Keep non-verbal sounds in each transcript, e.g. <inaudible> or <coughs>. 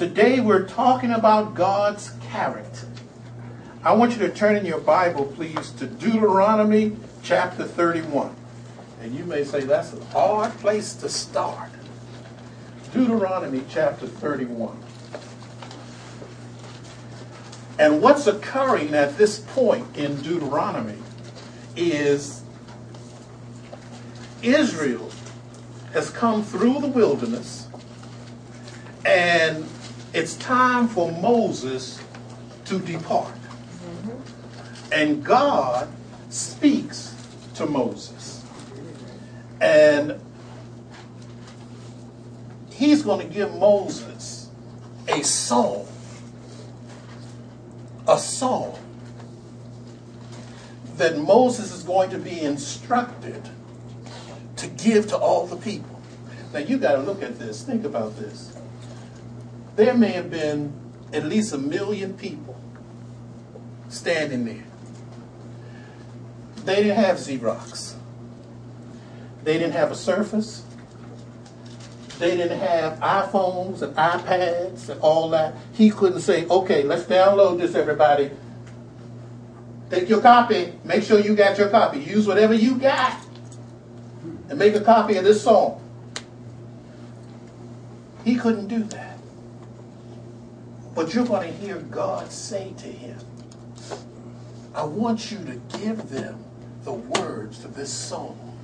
Today we're talking about God's character. I want you to turn in your Bible, please, to Deuteronomy chapter 31. And you may say that's a hard place to start. Deuteronomy chapter 31. And what's occurring at this point in Deuteronomy is Israel has come through the wilderness and it's time for Moses to depart. Mm-hmm. And God speaks to Moses. And he's going to give Moses a song a song that Moses is going to be instructed to give to all the people. Now you got to look at this. Think about this. There may have been at least a million people standing there. They didn't have Xerox. They didn't have a Surface. They didn't have iPhones and iPads and all that. He couldn't say, okay, let's download this, everybody. Take your copy. Make sure you got your copy. Use whatever you got and make a copy of this song. He couldn't do that. But you're going to hear God say to him, I want you to give them the words to this song.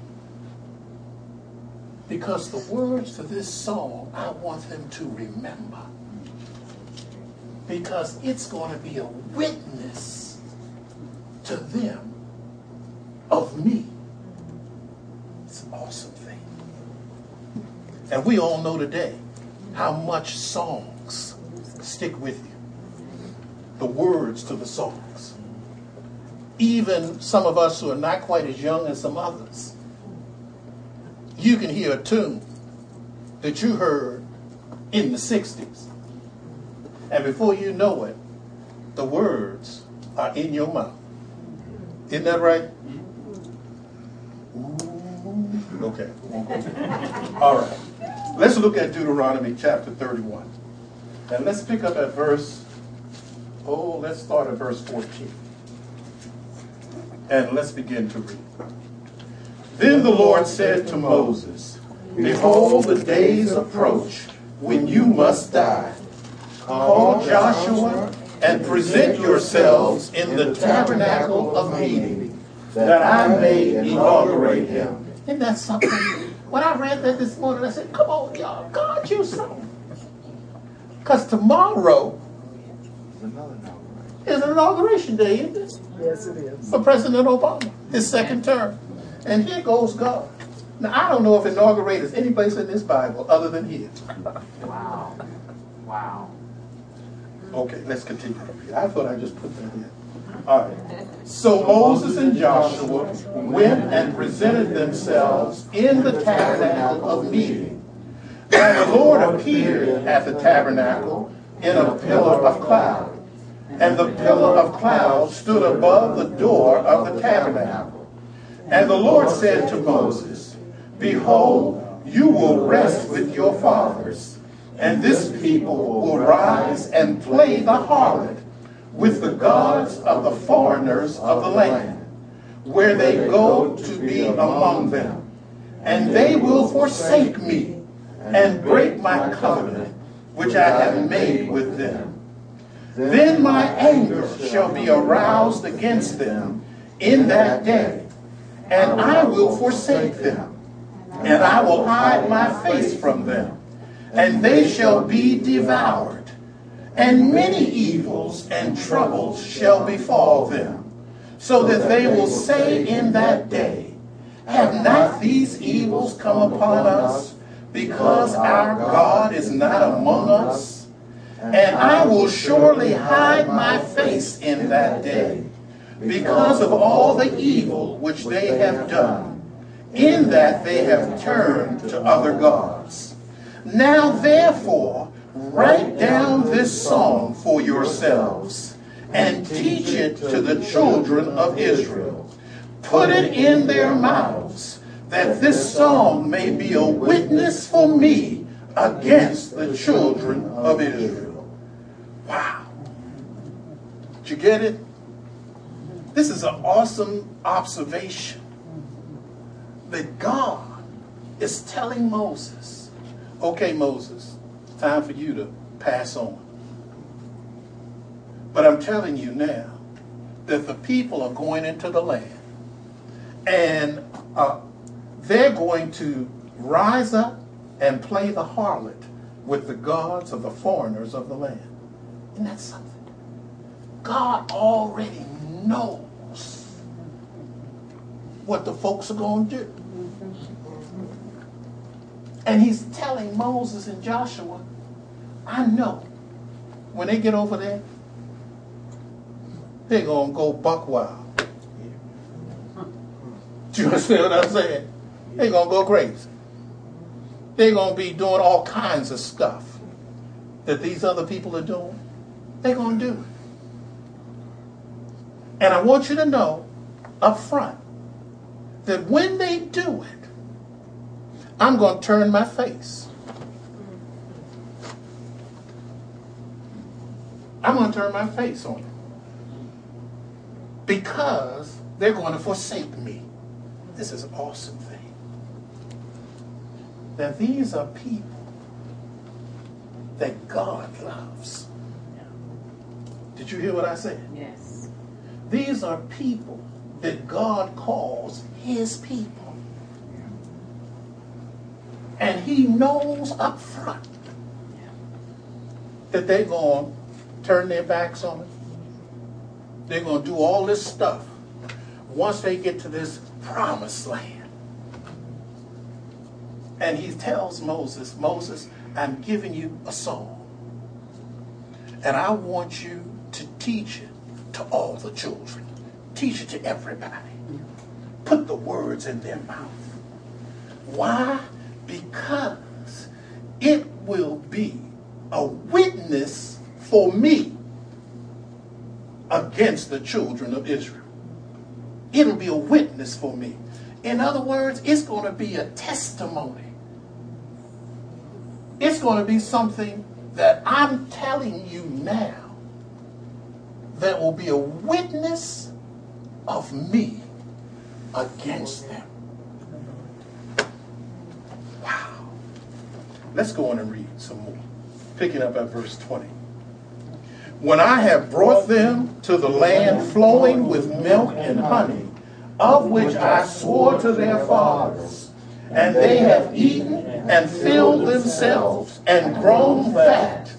Because the words to this song, I want them to remember. Because it's going to be a witness to them of me. It's an awesome thing. And we all know today how much songs stick with you. The words to the songs. Even some of us who are not quite as young as some others you can hear a tune that you heard in the 60s. And before you know it, the words are in your mouth. Isn't that right? Ooh, okay. <laughs> All right. Let's look at Deuteronomy chapter 31. And let's pick up at verse, oh, let's start at verse 14. And let's begin to read. Then the Lord said to Moses, Behold, the days approach when you must die. Call Joshua and present yourselves in the tabernacle of meeting, that I may inaugurate him. Isn't that something? When I read that this morning, I said, Come on, y'all, God, you something. Because tomorrow is an inauguration day, isn't it? Yes, it is. For President Obama, his second term. And here goes God. Now, I don't know if inaugurate is any place in this Bible other than here. Wow. Wow. Okay, let's continue. to read. I thought I just put that in. All right. So Moses and Joshua went and presented themselves in the tabernacle of meeting. And the Lord appeared at the tabernacle in a pillar of cloud. And the pillar of cloud stood above the door of the tabernacle. And the Lord said to Moses, Behold, you will rest with your fathers, and this people will rise and play the harlot with the gods of the foreigners of the land, where they go to be among them. And they will forsake me and break my covenant, which I have made with them. Then my anger shall be aroused against them in that day and I will forsake them, and I will hide my face from them, and they shall be devoured. And many evils and troubles shall befall them, so that they will say in that day, Have not these evils come upon us, because our God is not among us? And I will surely hide my face in that day because of all the evil which they have done, in that they have turned to other gods. Now therefore, write down this song for yourselves, and teach it to the children of Israel. Put it in their mouths, that this song may be a witness for me against the children of Israel. Wow. Did you get it? This is an awesome observation that God is telling Moses, okay, Moses, time for you to pass on. But I'm telling you now that the people are going into the land and uh, they're going to rise up and play the harlot with the gods of the foreigners of the land. Isn't that something? God already knows what the folks are going to do. And he's telling Moses and Joshua, I know when they get over there, they're going to go buck wild. <laughs> Do you understand what I'm saying? They're going to go crazy. They're going to be doing all kinds of stuff that these other people are doing. They're going to do it. And I want you to know up front that when they do it, I'm going to turn my face. I'm going to turn my face on them. Because they're going to forsake me. This is awesome. That these are people that God loves. Did you hear what I said? Yes. These are people that God calls his people. And he knows up front that they're going to turn their backs on it. They're going to do all this stuff once they get to this promised land. And he tells Moses, Moses, I'm giving you a song. And I want you to teach it to all the children. Teach it to everybody. Put the words in their mouth. Why? Because it will be a witness for me against the children of Israel. It'll be a witness for me. In other words, it's going to be a testimony. It's going to be something that I'm telling you now that will be a witness of me against them. Wow. Let's go on and read some more. Picking up at verse 20. When I have brought them to the land flowing with milk and honey, of which I swore to their fathers, and they have eaten and filled themselves and grown fat,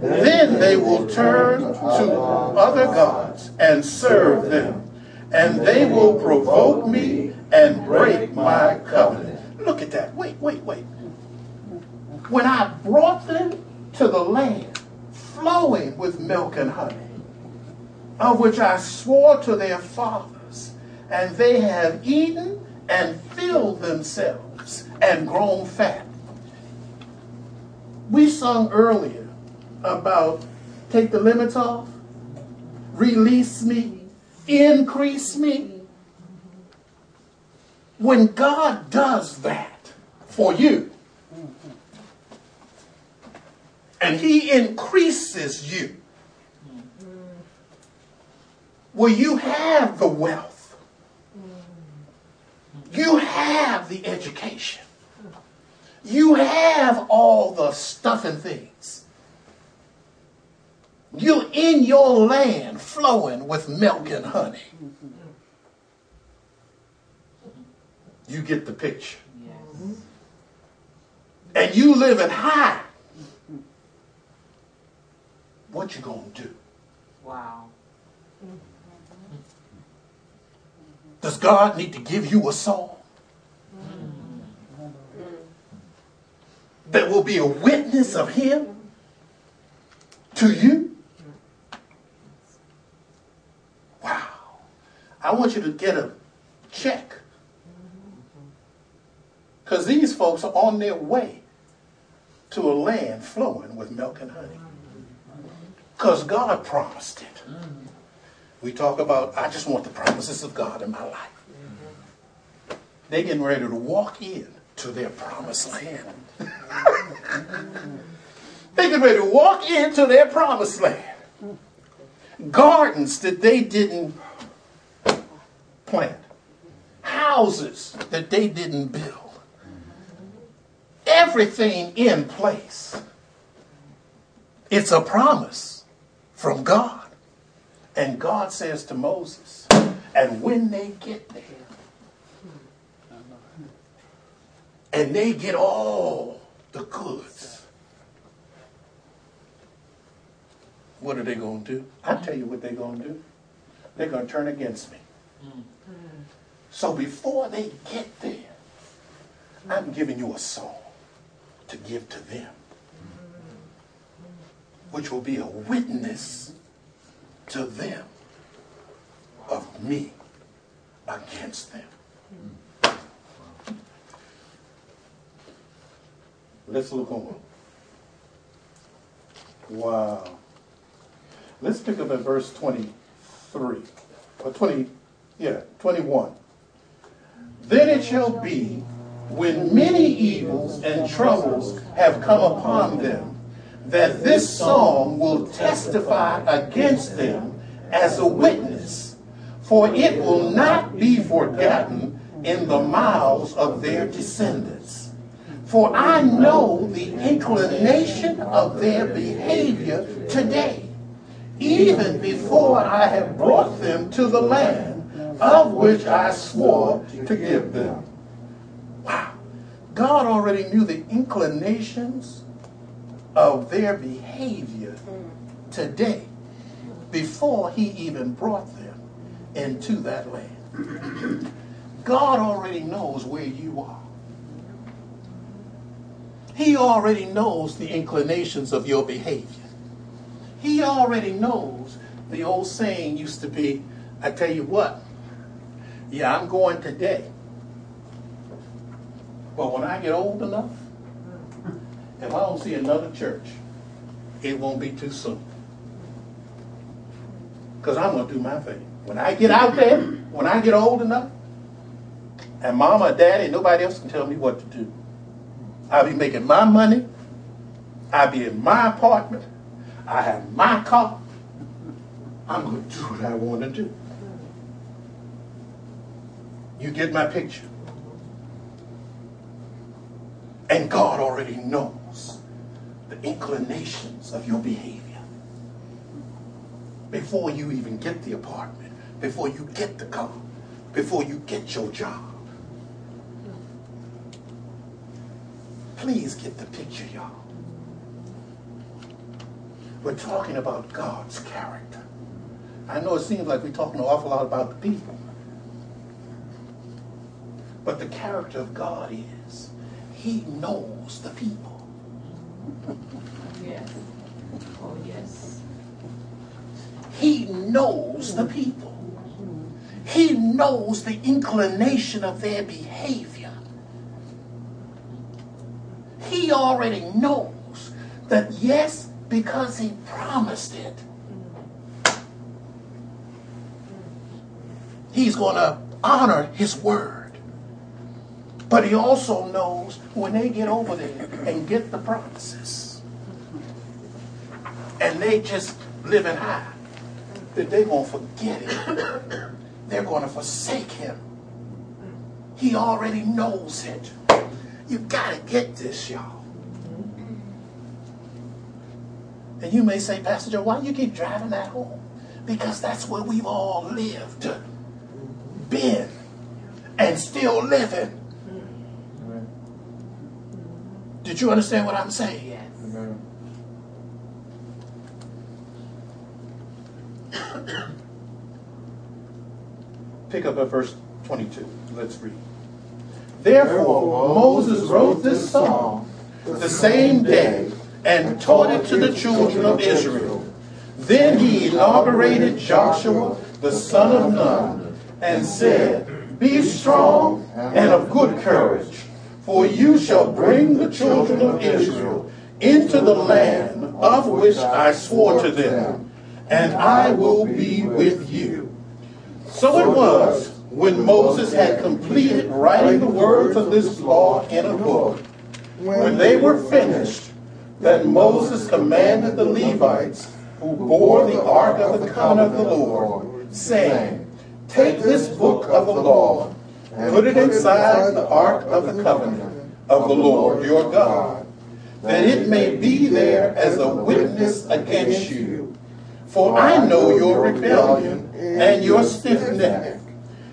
then they will turn to other gods and serve them, and they will provoke me and break my covenant. Look at that. Wait, wait, wait. When I brought them to the land flowing with milk and honey, of which I swore to their fathers, and they have eaten and filled themselves and grown fat. We sung earlier about take the limits off, release me, increase me. When God does that for you, and He increases you, will you have the wealth, you have the education, you have all the stuff and things. You're in your land flowing with milk and honey. You get the picture. Yes. And you living high. What you gonna do? Wow. Does God need to give you a song? That will be a witness of Him to you? Wow. I want you to get a check. Because these folks are on their way to a land flowing with milk and honey. Because God promised it. We talk about, I just want the promises of God in my life. They're getting ready to walk in to their promised land. <laughs> They're getting ready to walk into their promised land. Gardens that they didn't plant, houses that they didn't build, everything in place. It's a promise from God. And God says to Moses, and when they get there, and they get all the goods, what are they going to do? I tell you what they're going to do. They're going to turn against me. So before they get there, I'm giving you a song to give to them, which will be a witness to them of me against them. Let's look on. Wow. Let's pick up at verse 23. Or 20, yeah, 21. Then it shall be when many evils and troubles have come upon them, that this song will testify against them as a witness, for it will not be forgotten in the mouths of their descendants. For I know the inclination of their behavior today, even before I have brought them to the land of which I swore to give them. Wow. God already knew the inclinations of their behavior today before he even brought them into that land. God already knows where you are. He already knows the inclinations of your behavior. He already knows the old saying used to be, I tell you what, yeah, I'm going today. But when I get old enough, if I don't see another church, it won't be too soon. Because I'm going to do my thing. When I get out there, when I get old enough, and mama, daddy, nobody else can tell me what to do. I'll be making my money. I'll be in my apartment. I have my car. I'm going to do what I want to do. You get my picture. And God already knows the inclinations of your behavior. Before you even get the apartment, before you get the car, before you get your job. Please get the picture, y'all. We're talking about God's character. I know it seems like we're talking an awful lot about the people. But the character of God is he knows the people. Yes. Oh, yes. He knows the people. He knows the inclination of their behavior. He already knows that, yes, because he promised it, he's going to honor his word. But he also knows when they get over there and get the promises, and they just living high, that they're going to forget it. They're going to forsake him. He already knows it. You got to get this, y'all. And you may say, Pastor Joe, why do you keep driving that home? Because that's where we've all lived, been, and still living. Did you understand what I'm saying? Yes. Pick up at verse 22. Let's read. Therefore, Moses wrote this song the same day and taught it to the children of Israel. Then he inaugurated Joshua, the son of Nun, and said, Be strong and of good courage, for you shall bring the children of Israel into the land of which I swore to them, and I will be with you. So it was when Moses had completed writing the words of this law in a book, when they were finished, then Moses commanded the Levites who bore the ark of the covenant of the Lord, saying, Take this book of the law, put it inside the ark of the covenant of the Lord your God, that it may be there as a witness against you. For I know your rebellion and your stiff neck.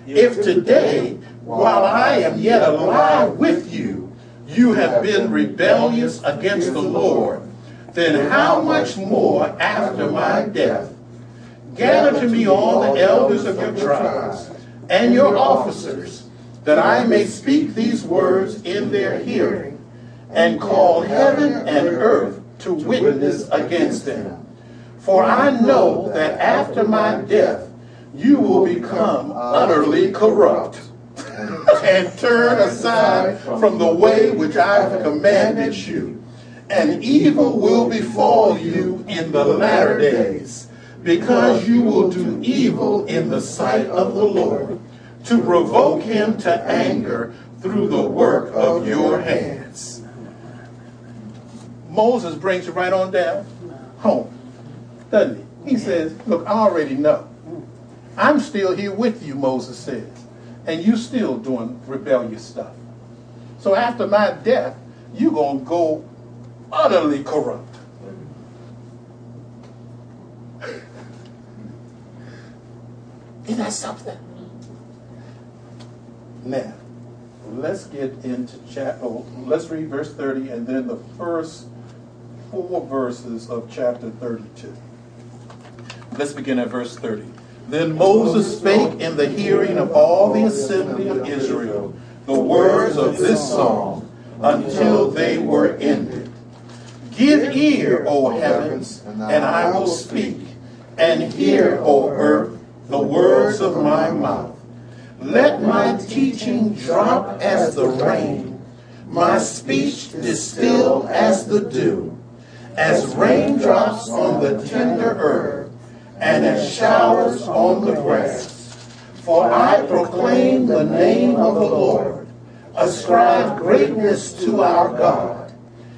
If today, while I am yet alive with you, you have been rebellious against the Lord, then how much more after my death? Gather to me all the elders of your tribes and your officers, that I may speak these words in their hearing, and call heaven and earth to witness against them. For I know that after my death you will become utterly corrupt <laughs> and turn aside from the way which I have commanded you. And evil will befall you in the latter days, because you will do evil in the sight of the Lord, to provoke him to anger through the work of your hands. Moses brings it right on down home, doesn't he? He says, Look, I already know. I'm still here with you, Moses says, and you're still doing rebellious stuff. So after my death, you're going to go utterly corrupt. <laughs> Isn't that something? Now, let's get into chapter, oh, let's read verse 30 and then the first four verses of chapter 32. Let's begin at verse 30. Then Moses spake in the hearing of all the assembly of Israel the words of this song until they were ended. Give ear, O heavens, and I will speak, and hear, O earth, the words of my mouth. Let my teaching drop as the rain, my speech distill as the dew, as raindrops on the tender earth, and as showers on the grass. For I proclaim the name of the Lord. Ascribe greatness to our God.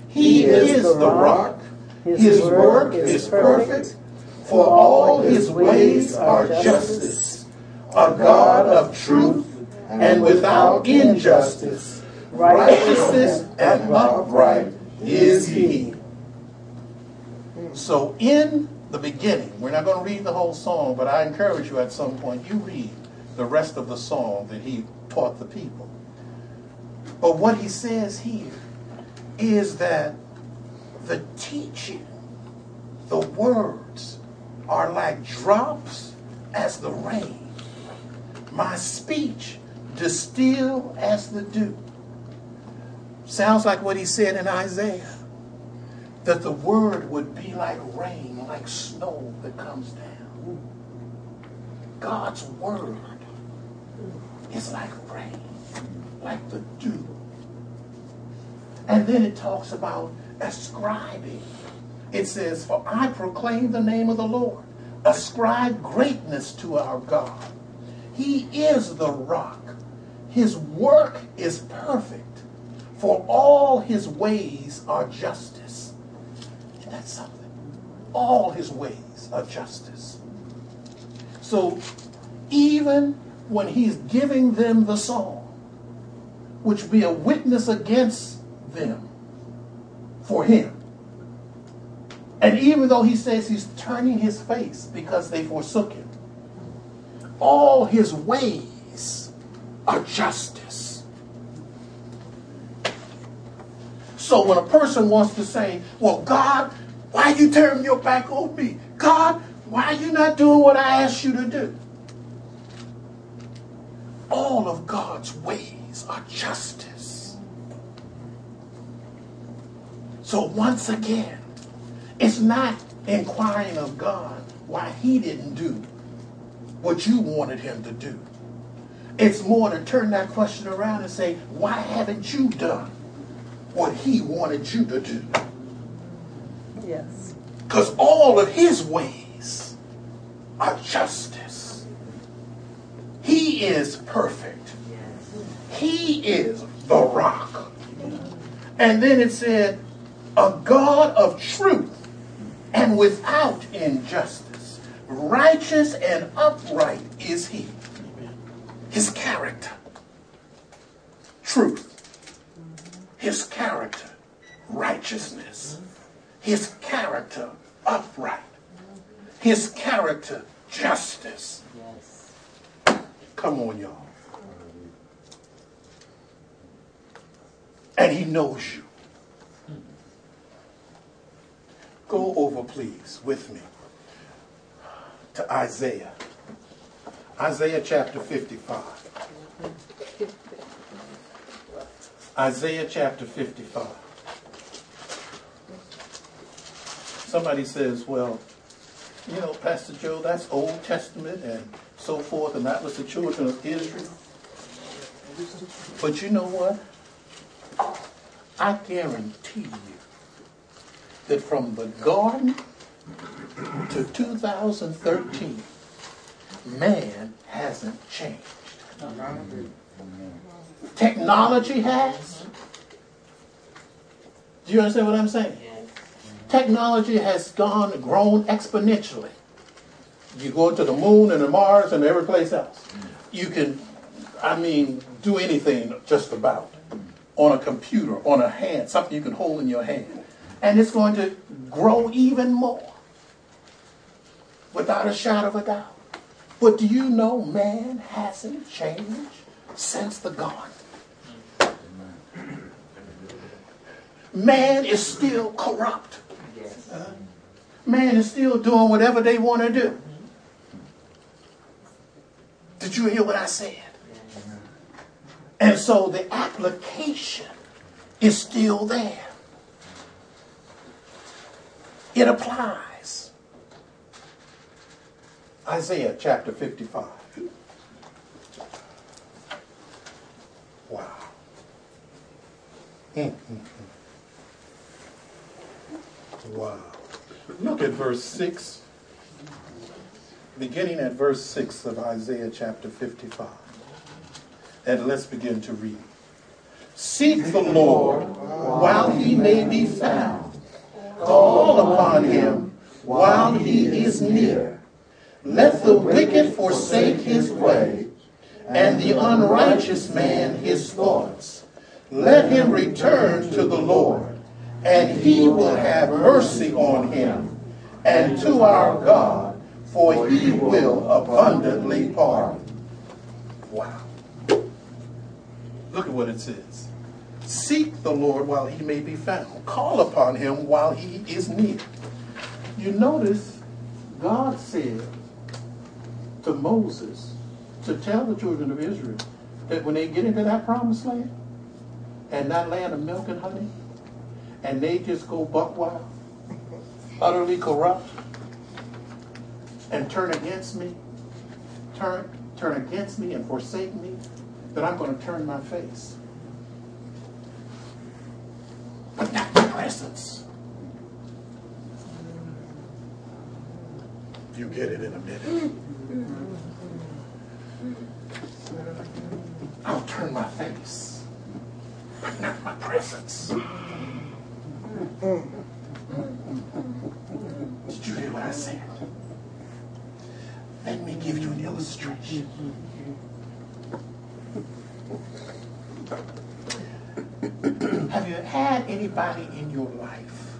He is the rock. His work is perfect. For all his ways are justice. A God of truth and without injustice. Righteousness and upright is he. So in the beginning, we're not going to read the whole song, but I encourage you at some point, you read the rest of the song that he taught the people. But what he says here is that the teaching, the words, are like drops as the rain. My speech distill as the dew. Sounds like what he said in Isaiah. That the word would be like rain, like snow that comes down. God's word is like rain, like the dew. And then it talks about ascribing. It says, For I proclaim the name of the Lord. Ascribe greatness to our God. He is the rock. His work is perfect, for all his ways are justice. And that's something. All his ways are justice. So even when he's giving them the song, which be a witness against them for him. And even though he says he's turning his face because they forsook him, all his ways are justice. So when a person wants to say, well, God, why you turn your back on me? God, why are you not doing what I asked you to do? All of God's ways are justice. So once again, it's not inquiring of God why he didn't do what you wanted him to do. It's more to turn that question around and say, why haven't you done what he wanted you to do? Yes. Because all of his ways are justice. He is perfect. Yes. He is the rock. And then it said, a God of truth and without injustice. Righteous and upright is he. His character. Truth. His character. Righteousness. His character. Upright. His character. Justice. Come on, y'all. And he knows you. Go over, please, with me to Isaiah. Isaiah chapter 55. Isaiah chapter 55. Somebody says, well, you know, Pastor Joe, that's Old Testament and so forth, and that was the children of Israel. But you know what? I guarantee you that from the garden to 2013, man hasn't changed. Technology has. Do you understand what I'm saying? Technology has gone, grown exponentially. You go to the moon and the Mars and every place else. You can, I mean, do anything just about on a computer, on a hand, something you can hold in your hand. And it's going to grow even more without a shadow of a doubt. But do you know man hasn't changed since the garden? Man is still corrupt. Man is still doing whatever they want to do. Did you hear what I said? And so the application is still there. It applies. Isaiah chapter 55. Wow. Mm, mm, mm. Wow. Look at verse 6. Beginning at verse 6 of Isaiah chapter 55. And let's begin to read. Seek the Lord while he may be found. Call upon him while he is near. Let the wicked forsake his way, and the unrighteous man his thoughts. Let him return to the Lord, and he will have mercy on him, and to our God, for he will abundantly pardon. Wow. Look at what it says. Seek the Lord while he may be found. Call upon him while he is near. You notice God said to Moses to tell the children of Israel that when they get into that promised land and that land of milk and honey, and they just go buck wild, utterly corrupt, and turn against me, turn turn against me and forsake me, that I'm going to turn my face. But not my presence. You get it in a minute. <laughs> I'll turn my face, but not my presence. Did you hear what I said? Let me give you an illustration. Have you had anybody in your life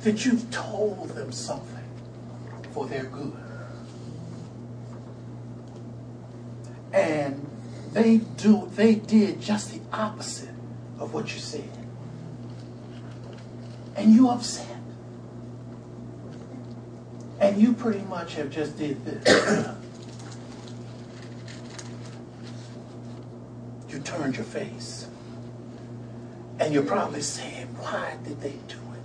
that you've told them something for their good? And they do they did just the opposite of what you said. And you upset. And you pretty much have just did this. <coughs> you turned your face. And you're probably saying, why did they do it?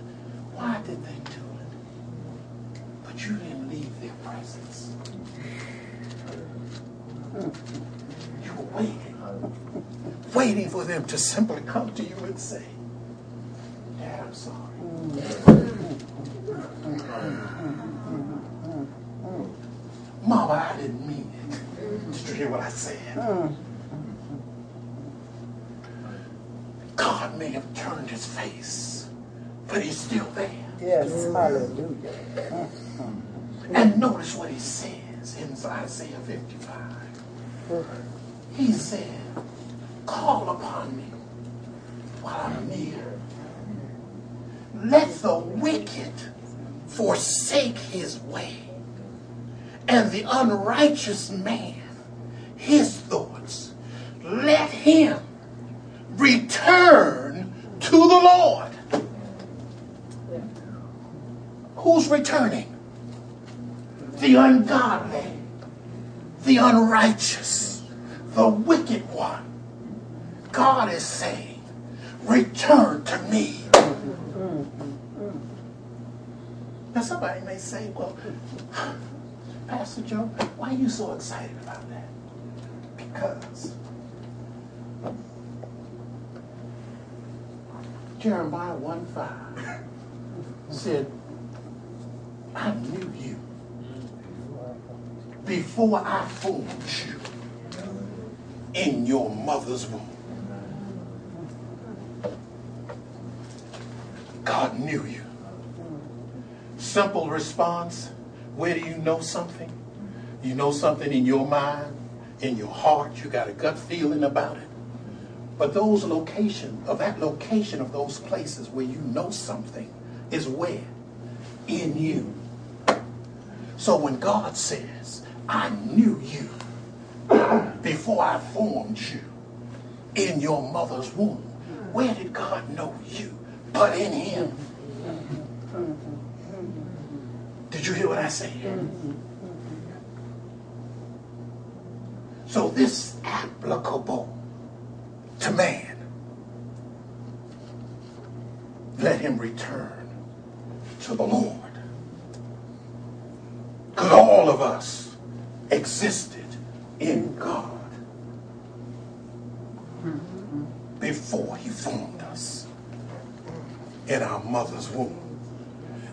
Why did they do it? But you didn't Hmm. leave. You were waiting. Waiting for them to simply come to you and say, Dad, I'm sorry. Mama, I didn't mean it. Did you hear what I said. God may have turned his face, but he's still there. Yes, hallelujah. And notice what he says in Isaiah 55. He said, Call upon me while I'm near. Let the wicked forsake his way, and the unrighteous man his thoughts. Let him return to the Lord. Who's returning? The ungodly, the unrighteous, the wicked one. God is saying, return to me. Now somebody may say, well, Pastor Joe, why are you so excited about that? Because Jeremiah 1 5 said, I knew you before I formed you in your mother's womb. God knew you. Simple response where do you know something? You know something in your mind, in your heart, you got a gut feeling about it. But those location of that location of those places where you know something is where? In you. So when God says, I knew you before I formed you in your mother's womb, where did God know you? But in him. Did you hear what I said? So this applicable to man. Let him return to the Lord. Because all of us existed in God before he formed us in our mother's womb.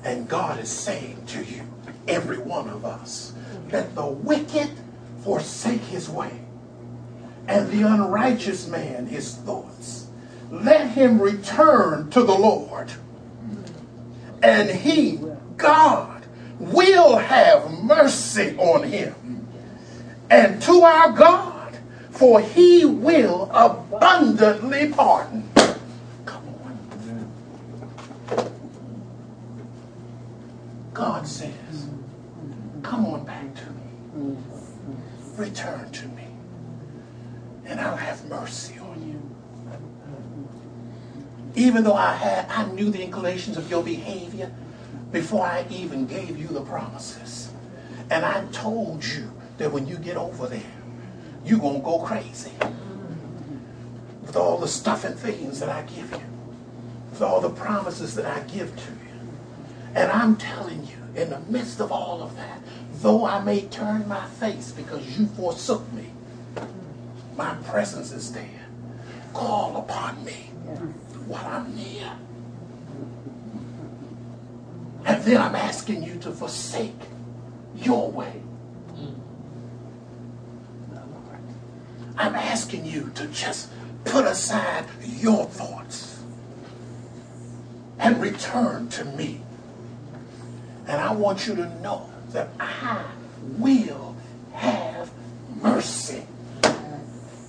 And God is saying to you, every one of us, let the wicked forsake his way and the unrighteous man his thoughts. Let him return to the Lord. And he, God, will have mercy on him. And to our God, for he will abundantly pardon. Come on. God says, come on back to me. Return to me and I'll have mercy on you. Even though I had, I knew the inclinations of your behavior before I even gave you the promises. And I told you that when you get over there, you're going to go crazy with all the stuff and things that I give you, with all the promises that I give to you. And I'm telling you, in the midst of all of that, though I may turn my face because you forsook me, my presence is there. Call upon me while I'm near. And then I'm asking you to forsake your way. I'm asking you to just put aside your thoughts and return to me. And I want you to know that I will have mercy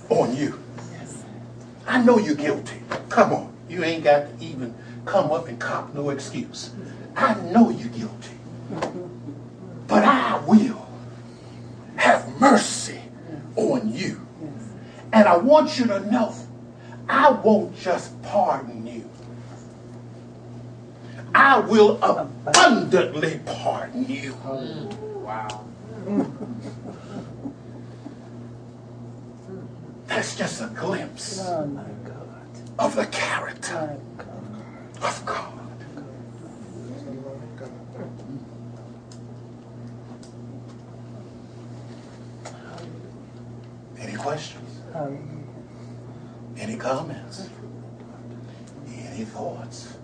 on you. I know you're guilty. Come on. You ain't got to even come up and cop no excuse. I know you're guilty. But I will have mercy on you. And I want you to know I won't just pardon you. I will abundantly pardon you. Mm. Wow. That's just a glimpse Oh, of the character God. of God. Any questions? Hallelujah. Any comments? Any thoughts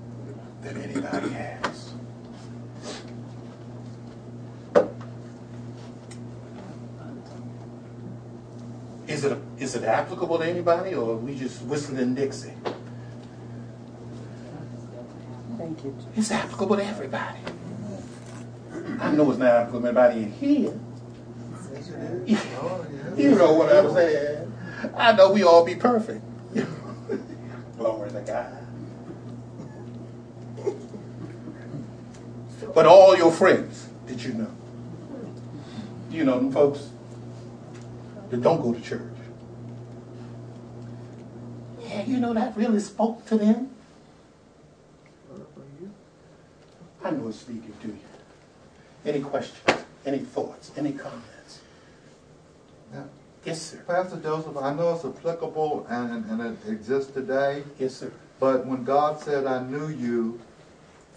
that anybody has? Is it, is it applicable to anybody, or are we just whistling Dixie? Thank you. It's applicable to everybody. I know it's not applicable to anybody in here. You know what I'm saying? I know we all be perfect. <laughs> Glory to God. <laughs> But all your friends, did you know? You know them folks that don't go to church. Yeah, you know that really spoke to them. I know it's speaking to you. Any questions? Any thoughts? Any comments? Yeah. Yes, sir. Pastor Joseph, I know it's applicable and, and it exists today, Yes, sir. but when God said, I knew you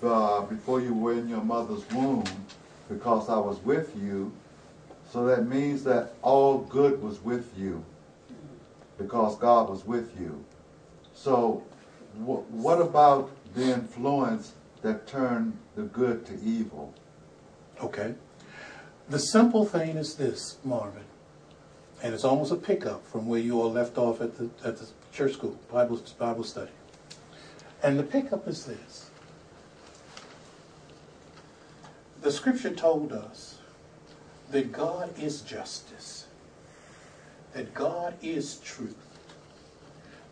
uh, before you were in your mother's womb because I was with you, so that means that all good was with you because God was with you. So, wh- what about the influence that turned the good to evil? Okay. The simple thing is this, Marvin, and it's almost a pickup from where you all left off at the at the church school Bible Bible study. And the pickup is this. The scripture told us that God is justice, that God is truth,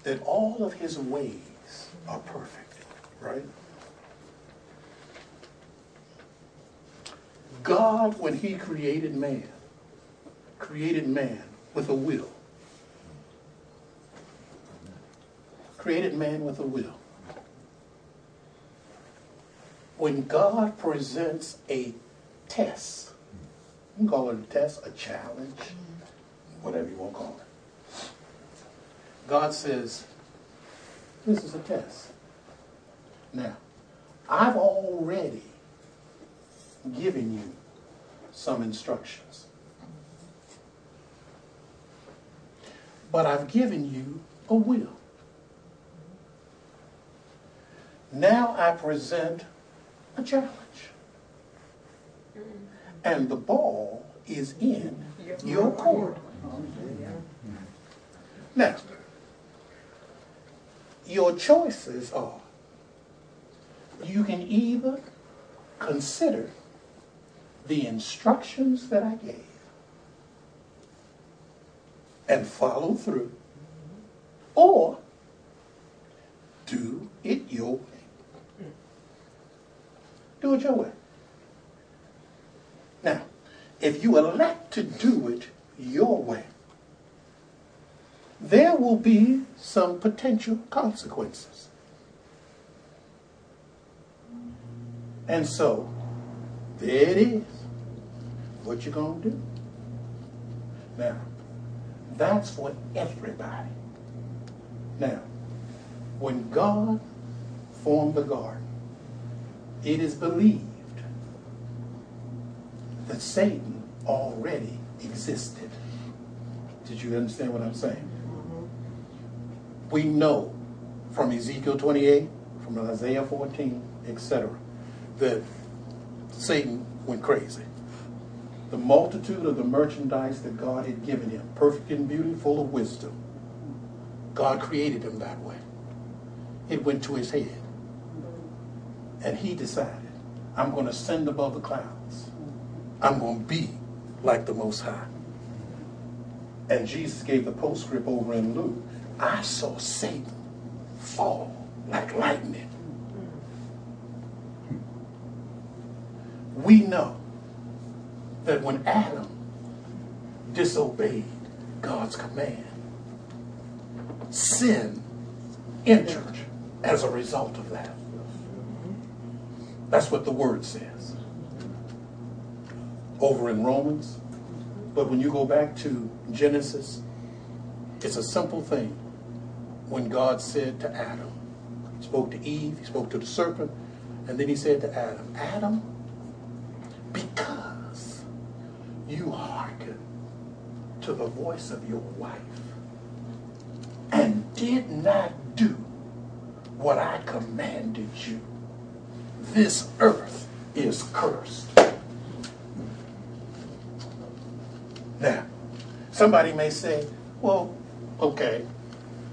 that all of his ways are perfect, right? God, when he created man, created man with a will. Created man with a will. When God presents a test, you can call it a test, a challenge, whatever you want to call it. God says, this is a test. Now, I've already given you some instructions. But I've given you a will. Now I present a challenge. And the ball is in your court. Now, your choices are you can either consider the instructions that I gave and follow through, or do it your way. Do it your way. Now, if you elect to do it your way, there will be some potential consequences. And so, there it is. What you gonna do? Now, that's for everybody. Now, when God formed the garden, it is believed that Satan already existed. Did you understand what I'm saying? Mm-hmm. We know from Ezekiel 28, from Isaiah 14, etc., that Satan went crazy. The multitude of the merchandise that God had given him, perfect in beauty, full of wisdom, God created him that way. It went to his head. And he decided, I'm going to ascend above the clouds. I'm going to be like the Most High. And Jesus gave the postscript over in Luke. I saw Satan fall like lightning. We know that when Adam disobeyed God's command, sin entered as a result of that. That's what the word says. Over in Romans. But when you go back to Genesis, it's a simple thing. When God said to Adam, he spoke to Eve, he spoke to the serpent, and then he said to Adam, Adam, because you hearkened to the voice of your wife and did not do what I commanded you, this earth is cursed. Now, somebody may say, Well, okay.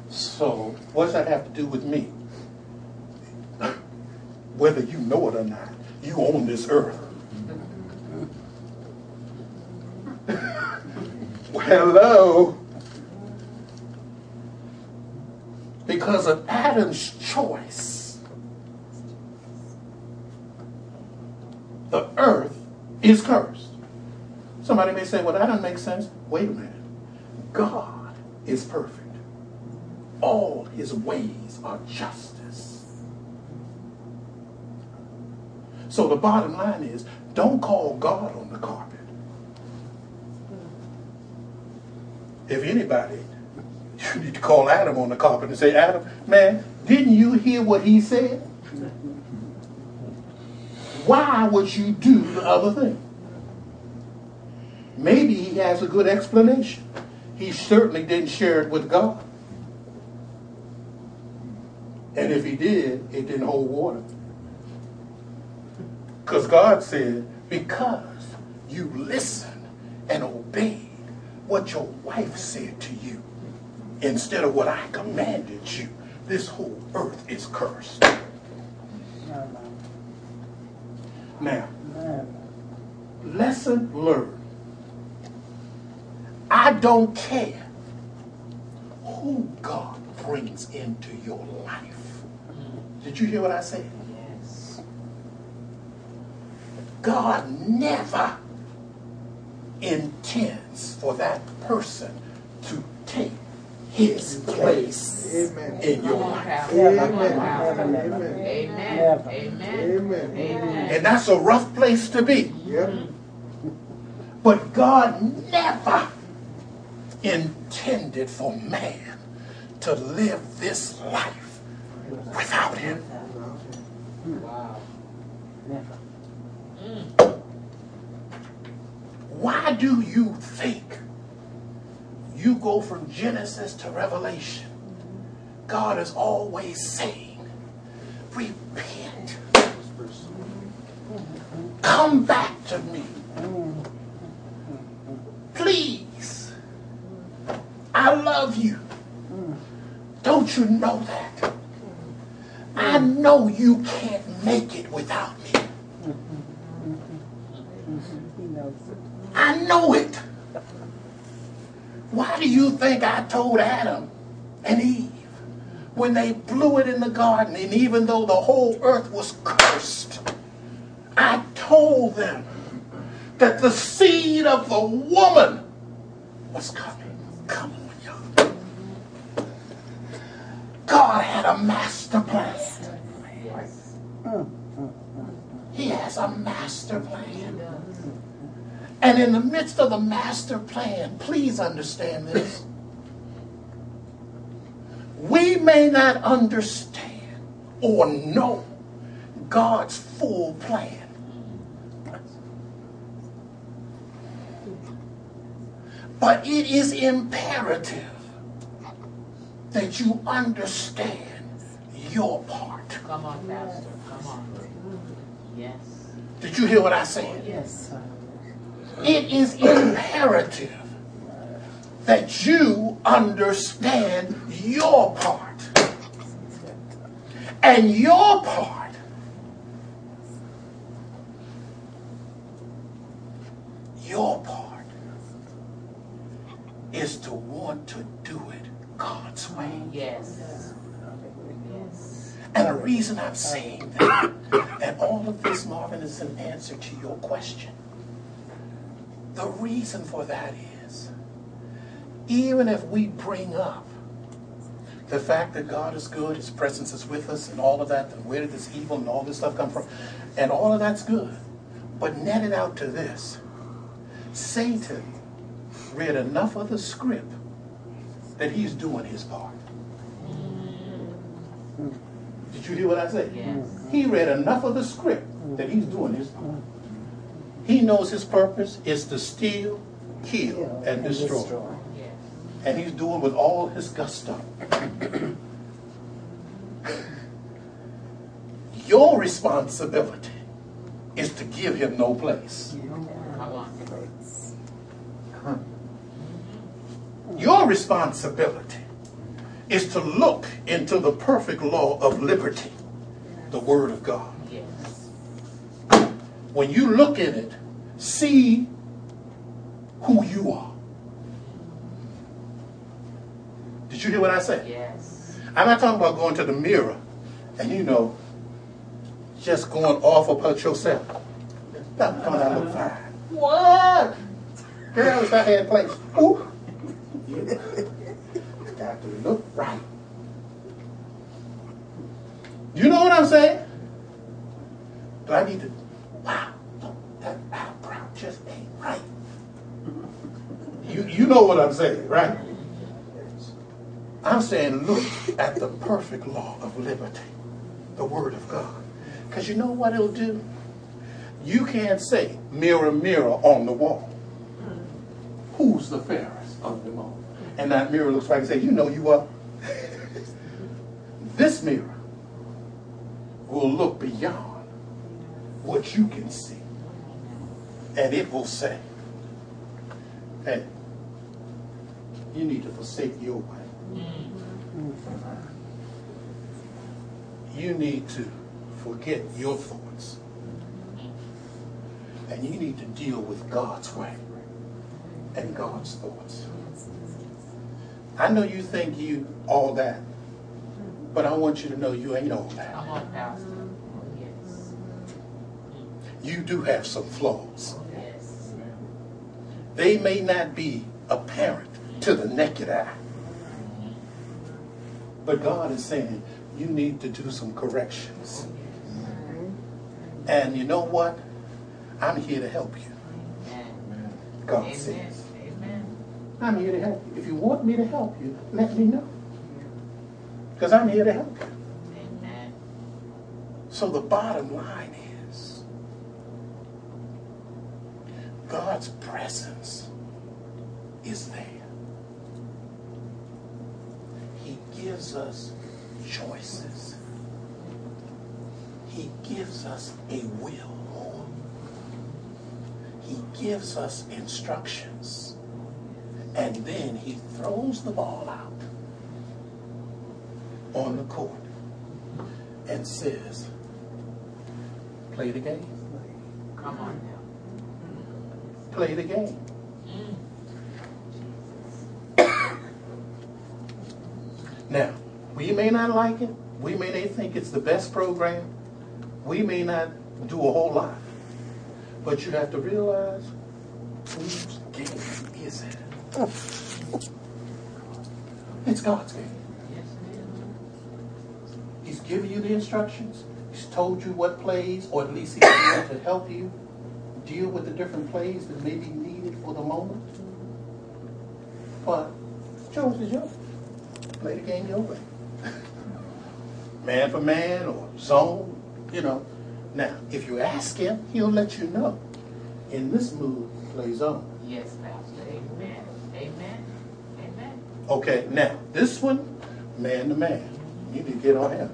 So, what does that have to do with me? <laughs> Whether you know it or not, you own this earth. Hello. Because of Adam's choice, the earth is cursed. Somebody may say, well, that doesn't make sense. Wait a minute. God is perfect. All his ways are justice. So the bottom line is don't call God on the carpet. If anybody, you need to call Adam on the carpet and say, Adam, man, didn't you hear what he said? Why would you do the other thing? Maybe he has a good explanation. He certainly didn't share it with God. And if he did, it didn't hold water. Because God said, because you listen and obeyed what your wife said to you instead of what I commanded you, this whole earth is cursed. Now, no, no. lesson learned. I don't care who God brings into your life. Did you hear what I said? Yes. God never intends for that person to take his place Amen. in your life. Pastor. Never, Come on, never, Pastor. never, never. Amen. Amen. Amen. Amen. And that's a rough place to be. Yep. But God never intended for man to live this life without him. Wow. Never. Why do you think you go from Genesis to Revelation? God is always saying, repent. Come back to me. Please. I love you. Don't you know that? I know you can't make it without me. He knows. I know it. Why do you think I told Adam and Eve when they blew it in the garden, and even though the whole earth was cursed, I told them that the seed of the woman was coming. Come on, y'all. God had a master plan. He has a master plan. And in the midst of the master plan, please understand this. We may not understand or know God's full plan. But it is imperative that you understand your part. Come on, Pastor. Come on. Yes. Did you hear what I said? Yes. It is imperative that you understand your part. And your part your part is to want to do it God's way. Yes. Yes. And the reason I'm saying that, and all of this, Marvin, is an answer to your question. The reason for that is, even if we bring up the fact that God is good, His presence is with us, and all of that, then where did this evil and all this stuff come from? And all of that's good. But net it out to this Satan read enough of the script that he's doing his part. Mm. Did you hear what I said? Yes. He read enough of the script that he's doing his part. He knows his purpose is to steal, kill, and destroy. Yes. And he's doing with all his gusto. Your responsibility is to give him no place. Your responsibility is to look into the perfect law of liberty, the Word of God. When you look in it, see who you are. Did you hear what I said? Yes. I'm not talking about going to the mirror and, you know, just going off about yourself. Stop coming out look fine. What? Girl, if I had place. Ooh. <laughs> You got to look right. You know what I'm saying? But I need to, wow, that eyebrow just ain't right. You, you know what I'm saying, right? I'm saying look at the perfect law of liberty, the Word of God. Because you know what it'll do? You can't say, mirror, mirror on the wall. Who's the fairest of them all? And that mirror looks back and says, you know you are. <laughs> this mirror will look beyond what you can see. And it will say, hey, you need to forsake your way. You need to forget your thoughts. And you need to deal with God's way and God's thoughts. I know you think you all that, but I want you to know you ain't all that. Come on, Pastor. Yes. You do have some flaws. They may not be apparent to the naked eye. But God is saying you need to do some corrections. And you know what? I'm here to help you. God Amen. says. Amen. I'm here to help you. If you want me to help you, let me know. Because I'm here to help you. Amen. So the bottom line is God's presence is there. He gives us choices. He gives us a will. He gives us instructions. And then he throws the ball out on the court and says, play the game. Come on now. Play the game. Now, we may not like it. We may not think it's the best program. We may not do a whole lot. But you have to realize whose game is it? <laughs> It's God's game. Yes, it is. He's given you the instructions. He's told you what plays, or at least he's going to help you deal with the different plays that may be needed for the moment. But choice is yours. Play the game your way. Man for man or zone, you know. Now, if you ask him, he'll let you know. In this move, play zone. Yes, Pastor. Amen. Amen. Amen. Okay, now, this one, man to man. You need to get on him.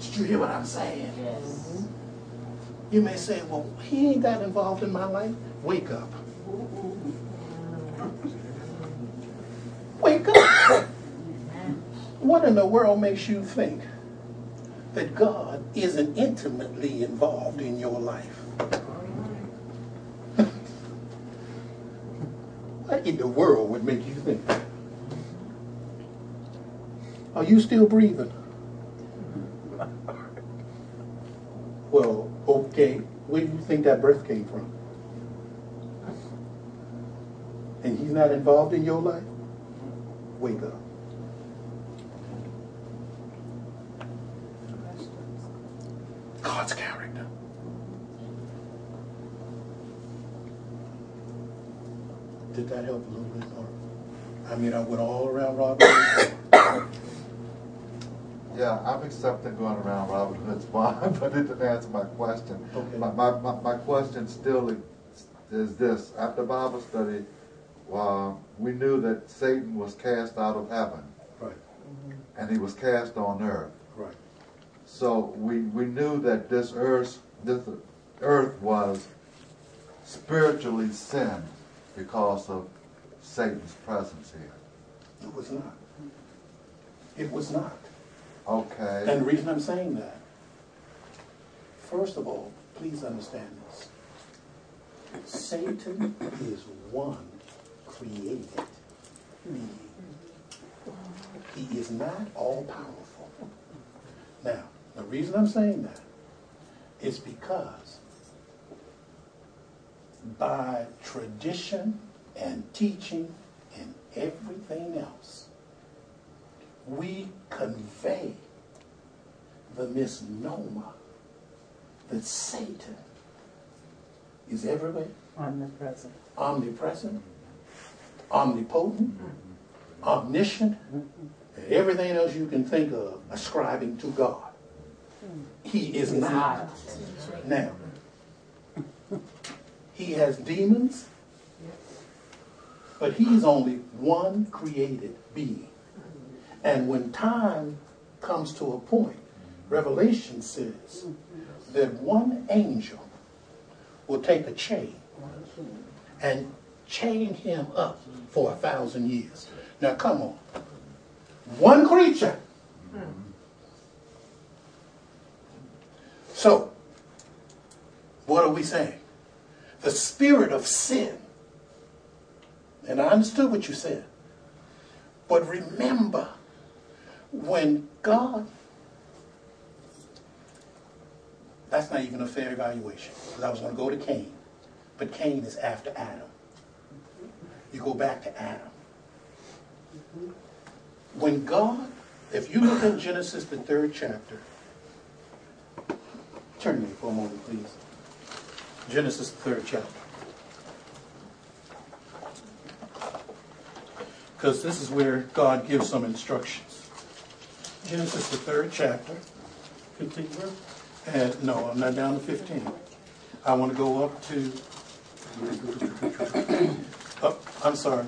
Did you hear what I'm saying? Yes. Mm-hmm. You may say, well, he ain't that involved in my life. Wake up. Wake up. What in the world makes you think that God isn't intimately involved in your life? <laughs> what in the world would make you think that? Are you still breathing? Well, okay. Where do you think that breath came from? And he's not involved in your life? Wake up. God's character. Did that help a little bit more? I mean, I went all around Robert. Yeah, I'm accepting going around Robin Hood's barn, <laughs> but it didn't answer my question. Okay. My, my, my, my question still is, is this, after Bible study, uh, we knew that Satan was cast out of heaven, right, and he was cast on earth. right, So we, we knew that this earth, this earth was spiritually sinned because of Satan's presence here. It was not. It was not. Okay. And the reason I'm saying that, first of all, please understand this. Satan is one created being. He is not all powerful. Now, the reason I'm saying that is because by tradition and teaching and everything else, we convey the misnomer that Satan is everywhere, Omnipresent. omnipresent, omnipotent, mm-hmm. omniscient, and everything else you can think of ascribing to God. He is not. Now, he has demons, but he's only one created being. And when time comes to a point, Revelation says that one angel will take a chain and chain him up for a thousand years. Now, come on. One creature. Hmm. So, what are we saying? The spirit of sin. And I understood what you said. But remember, when God, that's not even a fair evaluation, because I was going to go to Cain, but Cain is after Adam. You go back to Adam. When God, if you look in Genesis, the third chapter, turn to me for a moment, please. Genesis, the third chapter. Because this is where God gives some instructions. Genesis, the third chapter, 15 verse. And no, I'm not down to 15. I want to go up to, up, I'm sorry,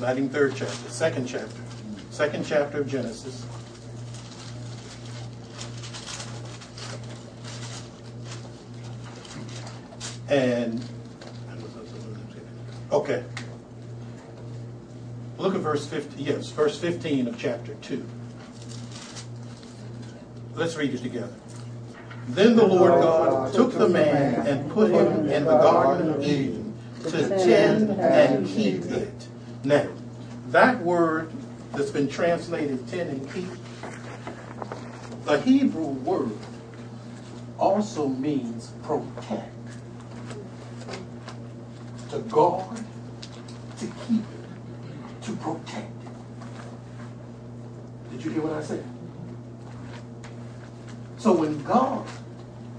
not even third chapter, second chapter. Second chapter of Genesis. And, okay. Look at verse 15, yes, verse 15 of chapter 2. Let's read it together. Then the Lord God took the man and put him in the Garden of Eden to tend and keep it. Now, that word that's been translated tend and keep, the Hebrew word also means protect. To guard, to keep to protect. Did you hear what I said? So when God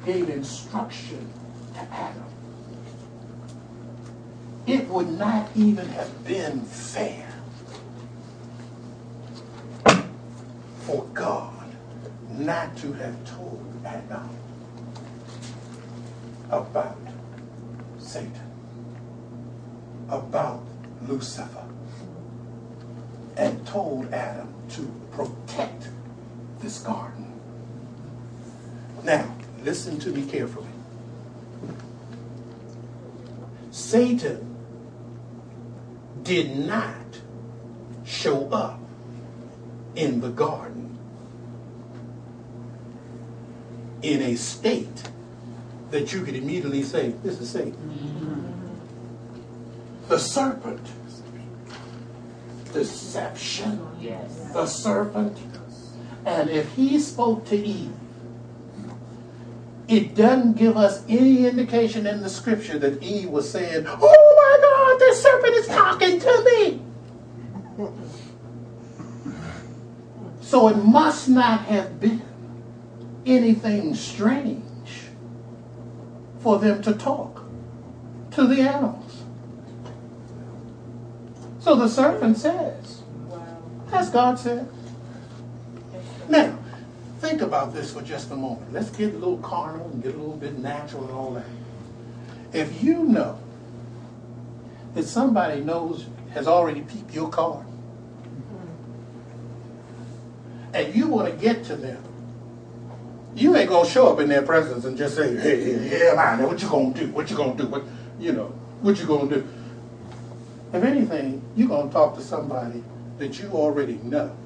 gave instruction to Adam, it would not even have been fair for God not to have told Adam about Satan, about Lucifer, and told Adam to protect this garden. Now, listen to me carefully. Satan did not show up in the garden in a state that you could immediately say, This is Satan. Mm-hmm. The serpent, deception, Yes. the serpent, and if he spoke to Eve, it doesn't give us any indication in the scripture that Eve was saying, Oh my God, this serpent is talking to me. So it must not have been anything strange for them to talk to the animals. So the serpent says, as God said. Now, think about this for just a moment. Let's get a little carnal and get a little bit natural and all that. If you know that somebody knows, has already peeped your car, mm-hmm. and you want to get to them, you ain't gonna show up in their presence and just say, "Hey, hey, yeah, man, what you gonna do? What you gonna do? What, you know, what you gonna do?" If anything, you're gonna talk to somebody that you already know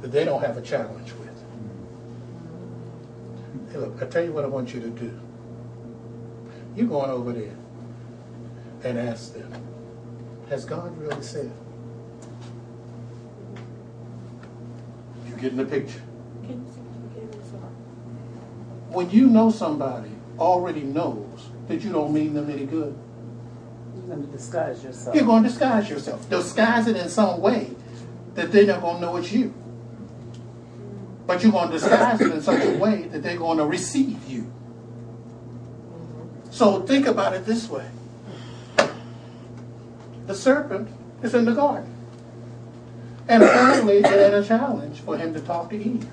that they don't have a challenge with. Hey, look, I tell you what I want you to do. You're going over there and ask them, has God really said? You getting the picture? When you know somebody already knows that you don't mean them any good, You're going to disguise yourself. you're going to disguise yourself. Disguise it in some way that they're not going to know it's you. But you're going to disguise it in such a way that they're going to receive you. So think about it this way the serpent is in the garden. And apparently it had a challenge for him to talk to Eve.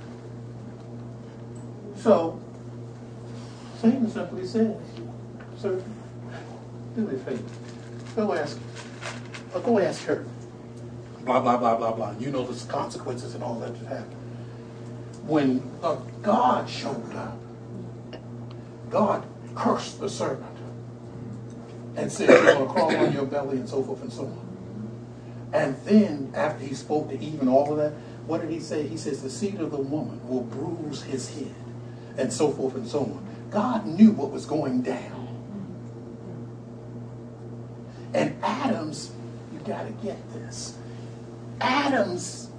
So Satan simply says, Serpent, do me a favor. Go ask or go ask her. Blah, blah, blah, blah, blah. You know the consequences and all that that happened. When uh, God showed up, God cursed the serpent and said, You're going to crawl on your belly and so forth and so on. And then, after he spoke to Eve and all of that, what did he say? He says, The seed of the woman will bruise his head and so forth and so on. God knew what was going down. And Adam's, you got to get this, Adam's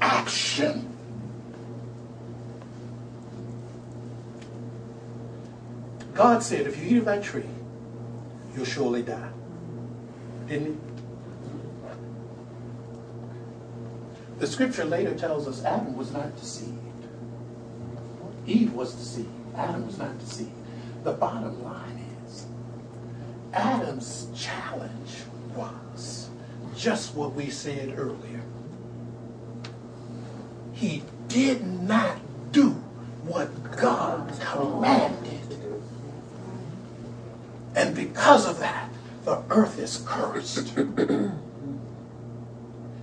action God said, if you eat of that tree, you'll surely die. Didn't he? The scripture later tells us Adam was not deceived. Eve was deceived. Adam was not deceived. The bottom line Adam's challenge was just what we said earlier. He did not do what God commanded. And because of that, the earth is cursed. <clears throat>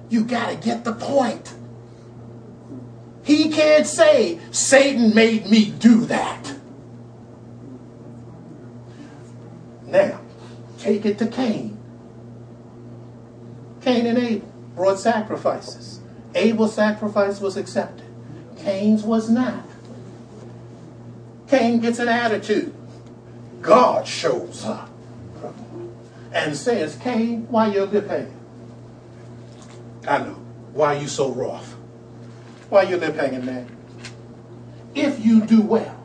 you got to get the point. He can't say, Satan made me do that. Now, take it to Cain. Cain and Abel brought sacrifices. Abel's sacrifice was accepted. Cain's was not. Cain gets an attitude. God shows up and says, Cain, why your lip hanging? I know. Why are you so rough? Why your lip hanging man? If you do well,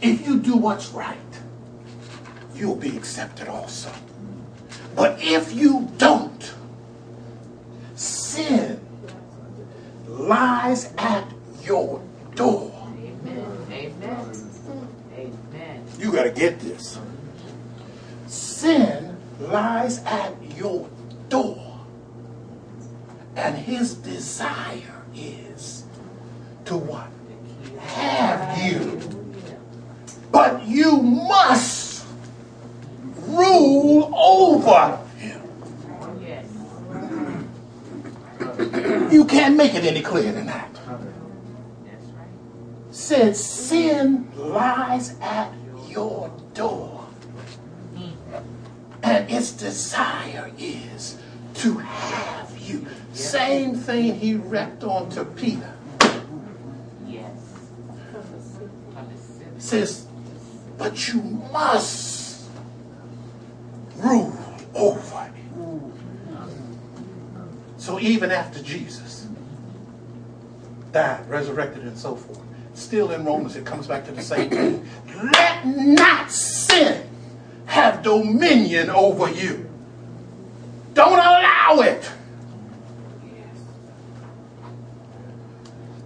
if you do what's right, you'll be accepted also. But if you don't, sin lies at your door. You got to get this. Sin lies at your door. And his desire is to what? Have you. But you must rule over him. Yes. You can't make it any clearer than that. That's right. Said sin lies at your door. And its desire is to have you. Same thing he wrecked onto Peter. Yes. From the sin. Says, but you must rule over it. So even after Jesus died, resurrected, and so forth, still in Romans it comes back to the same thing. Let not sin have dominion over you. Don't allow it.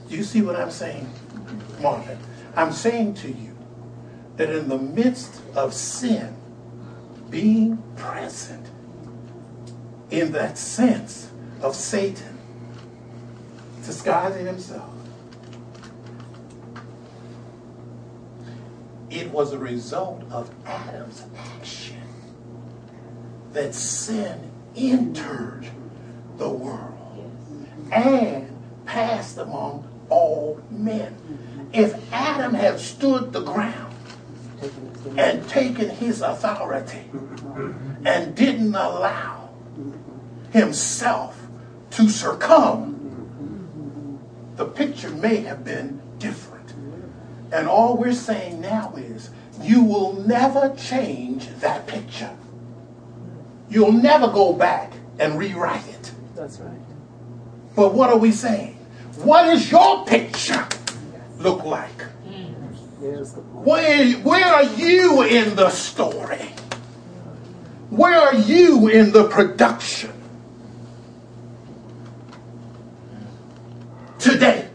Do you see what I'm saying, Marvin? I'm saying to you that in the midst of sin being present, in that sense of Satan disguising himself, it was a result of Adam's action that sin entered the world and passed among all men. If Adam had stood the ground and taken his authority and didn't allow himself to succumb, the picture may have been different. And all we're saying now is you will never change that picture. You'll never go back and rewrite it. That's right. But what are we saying? What does your picture look like? There's the point. Where, where are you in the story? Where are you in the production? Today.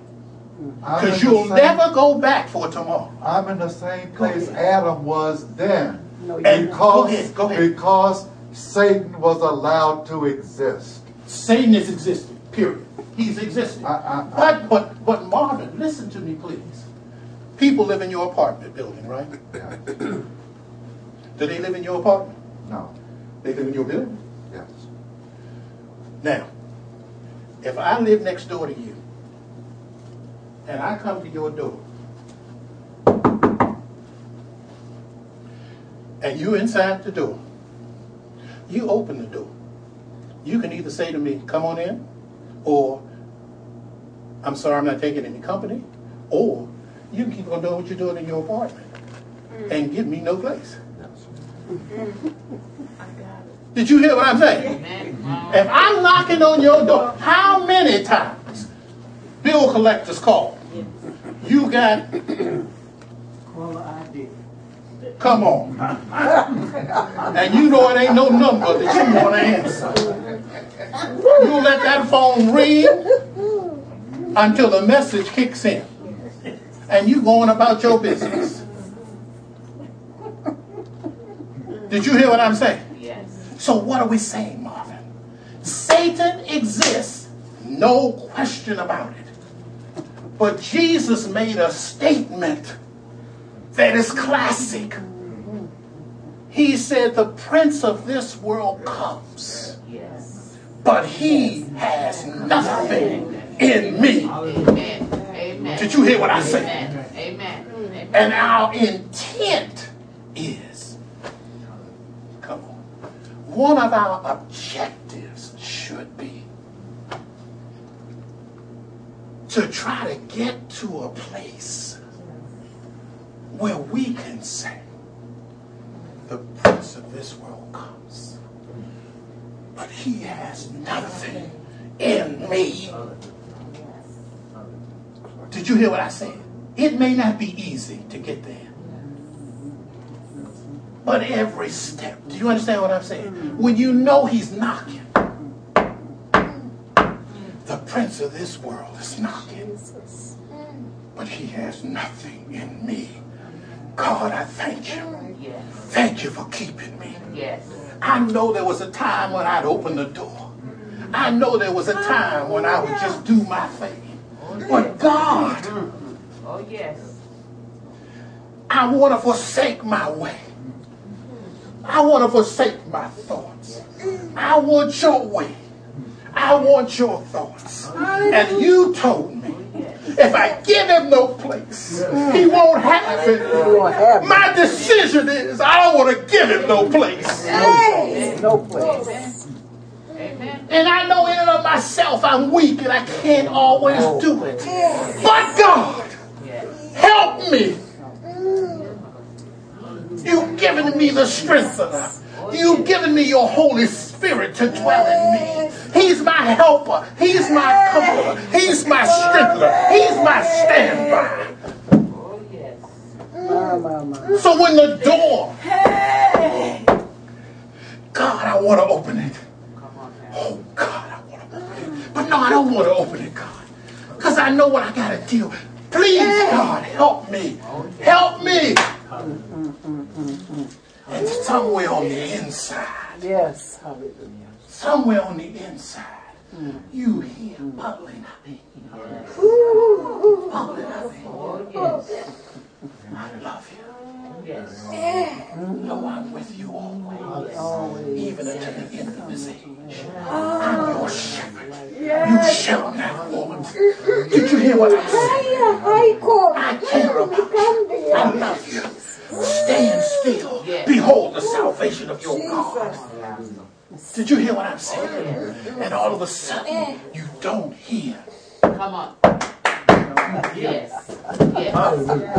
Because you'll same- never go back for tomorrow. I'm in the same place Adam was then. No, you And go Because, ahead, go ahead. because Satan was allowed to exist. Satan is existing, period. He's existing. I- I- I- But, but, but Marvin, listen to me, please. People live in your apartment building, right? Yeah. Do they live in your apartment? No. They live in your building? Yes. Now, if I live next door to you, and I come to your door, and you inside the door, you open the door. You can either say to me, come on in, or I'm sorry, I'm not taking any company, or you can keep on doing what you're doing in your apartment and give me no place. <laughs> Yes. Did you hear what I'm saying? Amen. If I'm knocking on your door, how many times bill collectors call? You got, Caller ID. come on. And you know it ain't no number that you want to answer. You let that phone ring until the message kicks in. And you going about your business. Did you hear what I'm saying? Yes. So what are we saying, Marvin? Satan exists, no question about it. But Jesus made a statement that is classic. He said, The prince of this world comes, but he has nothing in me. Amen. Amen. Did you hear what I said? Amen. Amen. Amen. And our intent is, come on, one of our objectives should be to try to get to a place where we can say, the prince of this world comes, but he has nothing in me. Did you hear what I said? It may not be easy to get there. But every step, do you understand what I'm saying? When you know he's knocking, the prince of this world is knocking, but he has nothing in me. God, I thank you. Yes. Thank you for keeping me. Yes. I know there was a time when I'd open the door. I know there was a time when I would just do my thing. But God, Oh, yes. I want to forsake my way. I want to forsake my thoughts. I want your way. I want your thoughts. And you told me if I give him no place, he won't have it. My decision is I don't want to give him no place. no place. And I know in and of myself I'm weak and I can't always oh. do it. But God, help me. You've given me the strength enough. You've given me your Holy Spirit to dwell in me. He's my helper. He's my comforter. He's my strengthener. He's my standby. Oh. So when the door, God, I want to open it. Come on now. Oh, God, I want to open it. But no, I don't want to open it, God. Because I know what I got to do. Please, God, help me. Help me. And somewhere on the inside, Yes. Hallelujah. somewhere on the inside, you hear bubbling of me. Bubbling of me. Oh. I love you. Yes. No, I'm with you always. Always. Even until the end of this age. I'm your shepherd. You shall not want. Did you hear what I said? I care about you. I love you. Stand still. Behold the salvation of your God. Did you hear what I'm saying? And all of a sudden, you don't hear. Come on. Yes. Yes.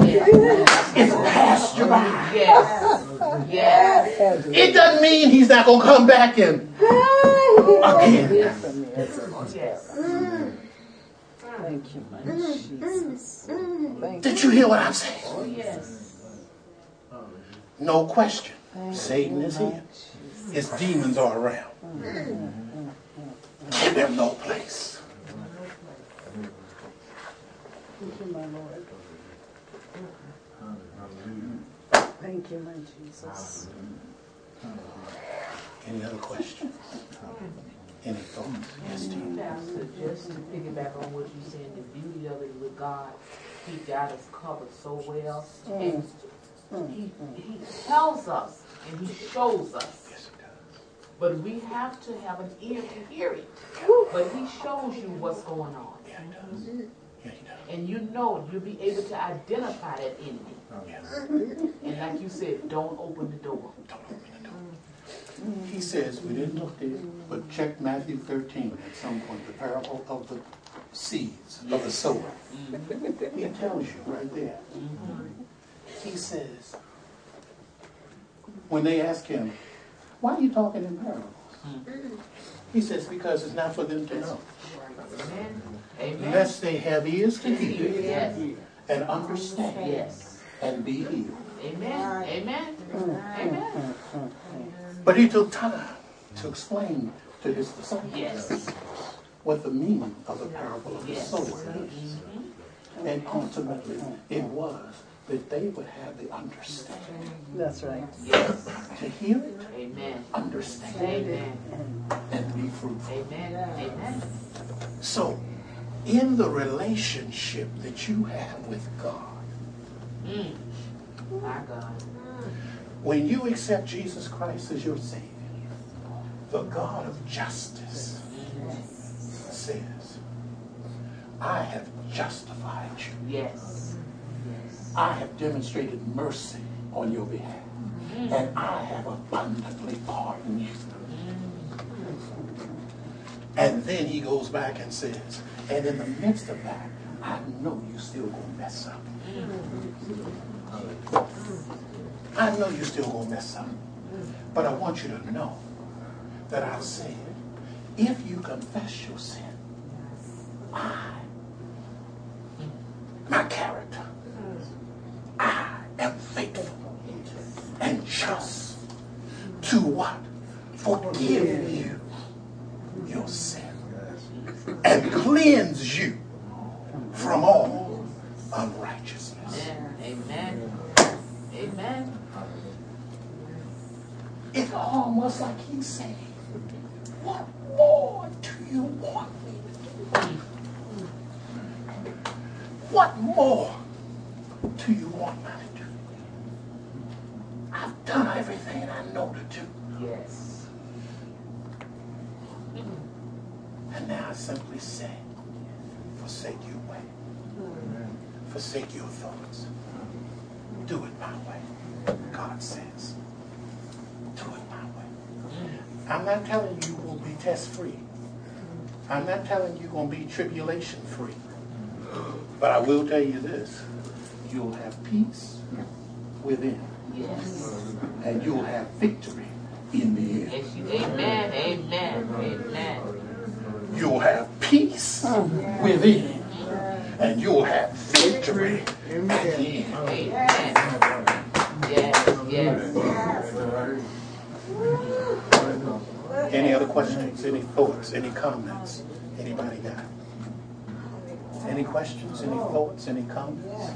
Yes. It's past your mind. Yes. Yes. It doesn't mean he's not going to come back and again. Yes. from me. Yes. Thank you, my Jesus. Thank. Did you hear what I'm saying? Oh, yes. No question. Thank Satan is here. Jesus. His demons are around. Give them no place. Thank you, my Lord. Thank you, my Jesus. Any other questions? Any thoughts? Yes, Steve. Pastor, just to piggyback on what you said, the beauty of it with God, He got us covered so well. And he, he tells us and He shows us. Yes, it does. But we have to have an ear to hear it. But He shows you what's going on. Yeah, he does. Yeah, he does. And you know, you'll be able to identify that enemy. Oh, Yes. <laughs> And like you said, don't open the door. Don't open the door. He says, we didn't look there, but check Matthew 13 at some point, the parable of the seeds, of the sower. Mm-hmm. He tells you right there. Mm-hmm. He says, when they ask him, why are you talking in parables? Mm. He says, because it's not for them to know. Amen. Amen. Lest they have ears to hear Yes. and understand Yes. and be healed. Amen. Amen. Amen. But he took time to explain to his disciples Yes. what the meaning of the parable of the Yes. sower is. Mm-hmm. And ultimately, it was that they would have the understanding That's right. Yes. to hear it, Amen. understand it, Amen. and be fruitful. Amen. Amen. So, in the relationship that you have with God, Mm. My God. Mm. when you accept Jesus Christ as your Savior, the God of justice says, I have justified you. Yes. Yes. I have demonstrated mercy on your behalf, mm. and I have abundantly pardoned you. Mm. And then he goes back and says, and in the midst of that, I know you still gonna mess up. I know you still gonna mess up. But I want you to know that I said, if you confess your sin, I, my character, I am faithful and just to what? Forgive you your sin and cleanse you from all unrighteousness. Amen. Amen. Amen. It's almost like he's saying, What more do you want me to do? What more do you want me to do? I've done everything I know to do. Yes. And now I simply say, forsake your way. Forsake your thoughts. Do it my way. God says, do it my way. I'm not telling you will be test free. I'm not telling you going to be tribulation free. But I will tell you this. You'll have peace within. Yes. And you'll have victory in the end. Yes. You. Amen. Amen. Amen. You'll have peace within, and you'll have victory at the end. Amen. Yes. Yes. Any other questions, any thoughts, any comments? Anybody got? Any questions, any thoughts, any comments?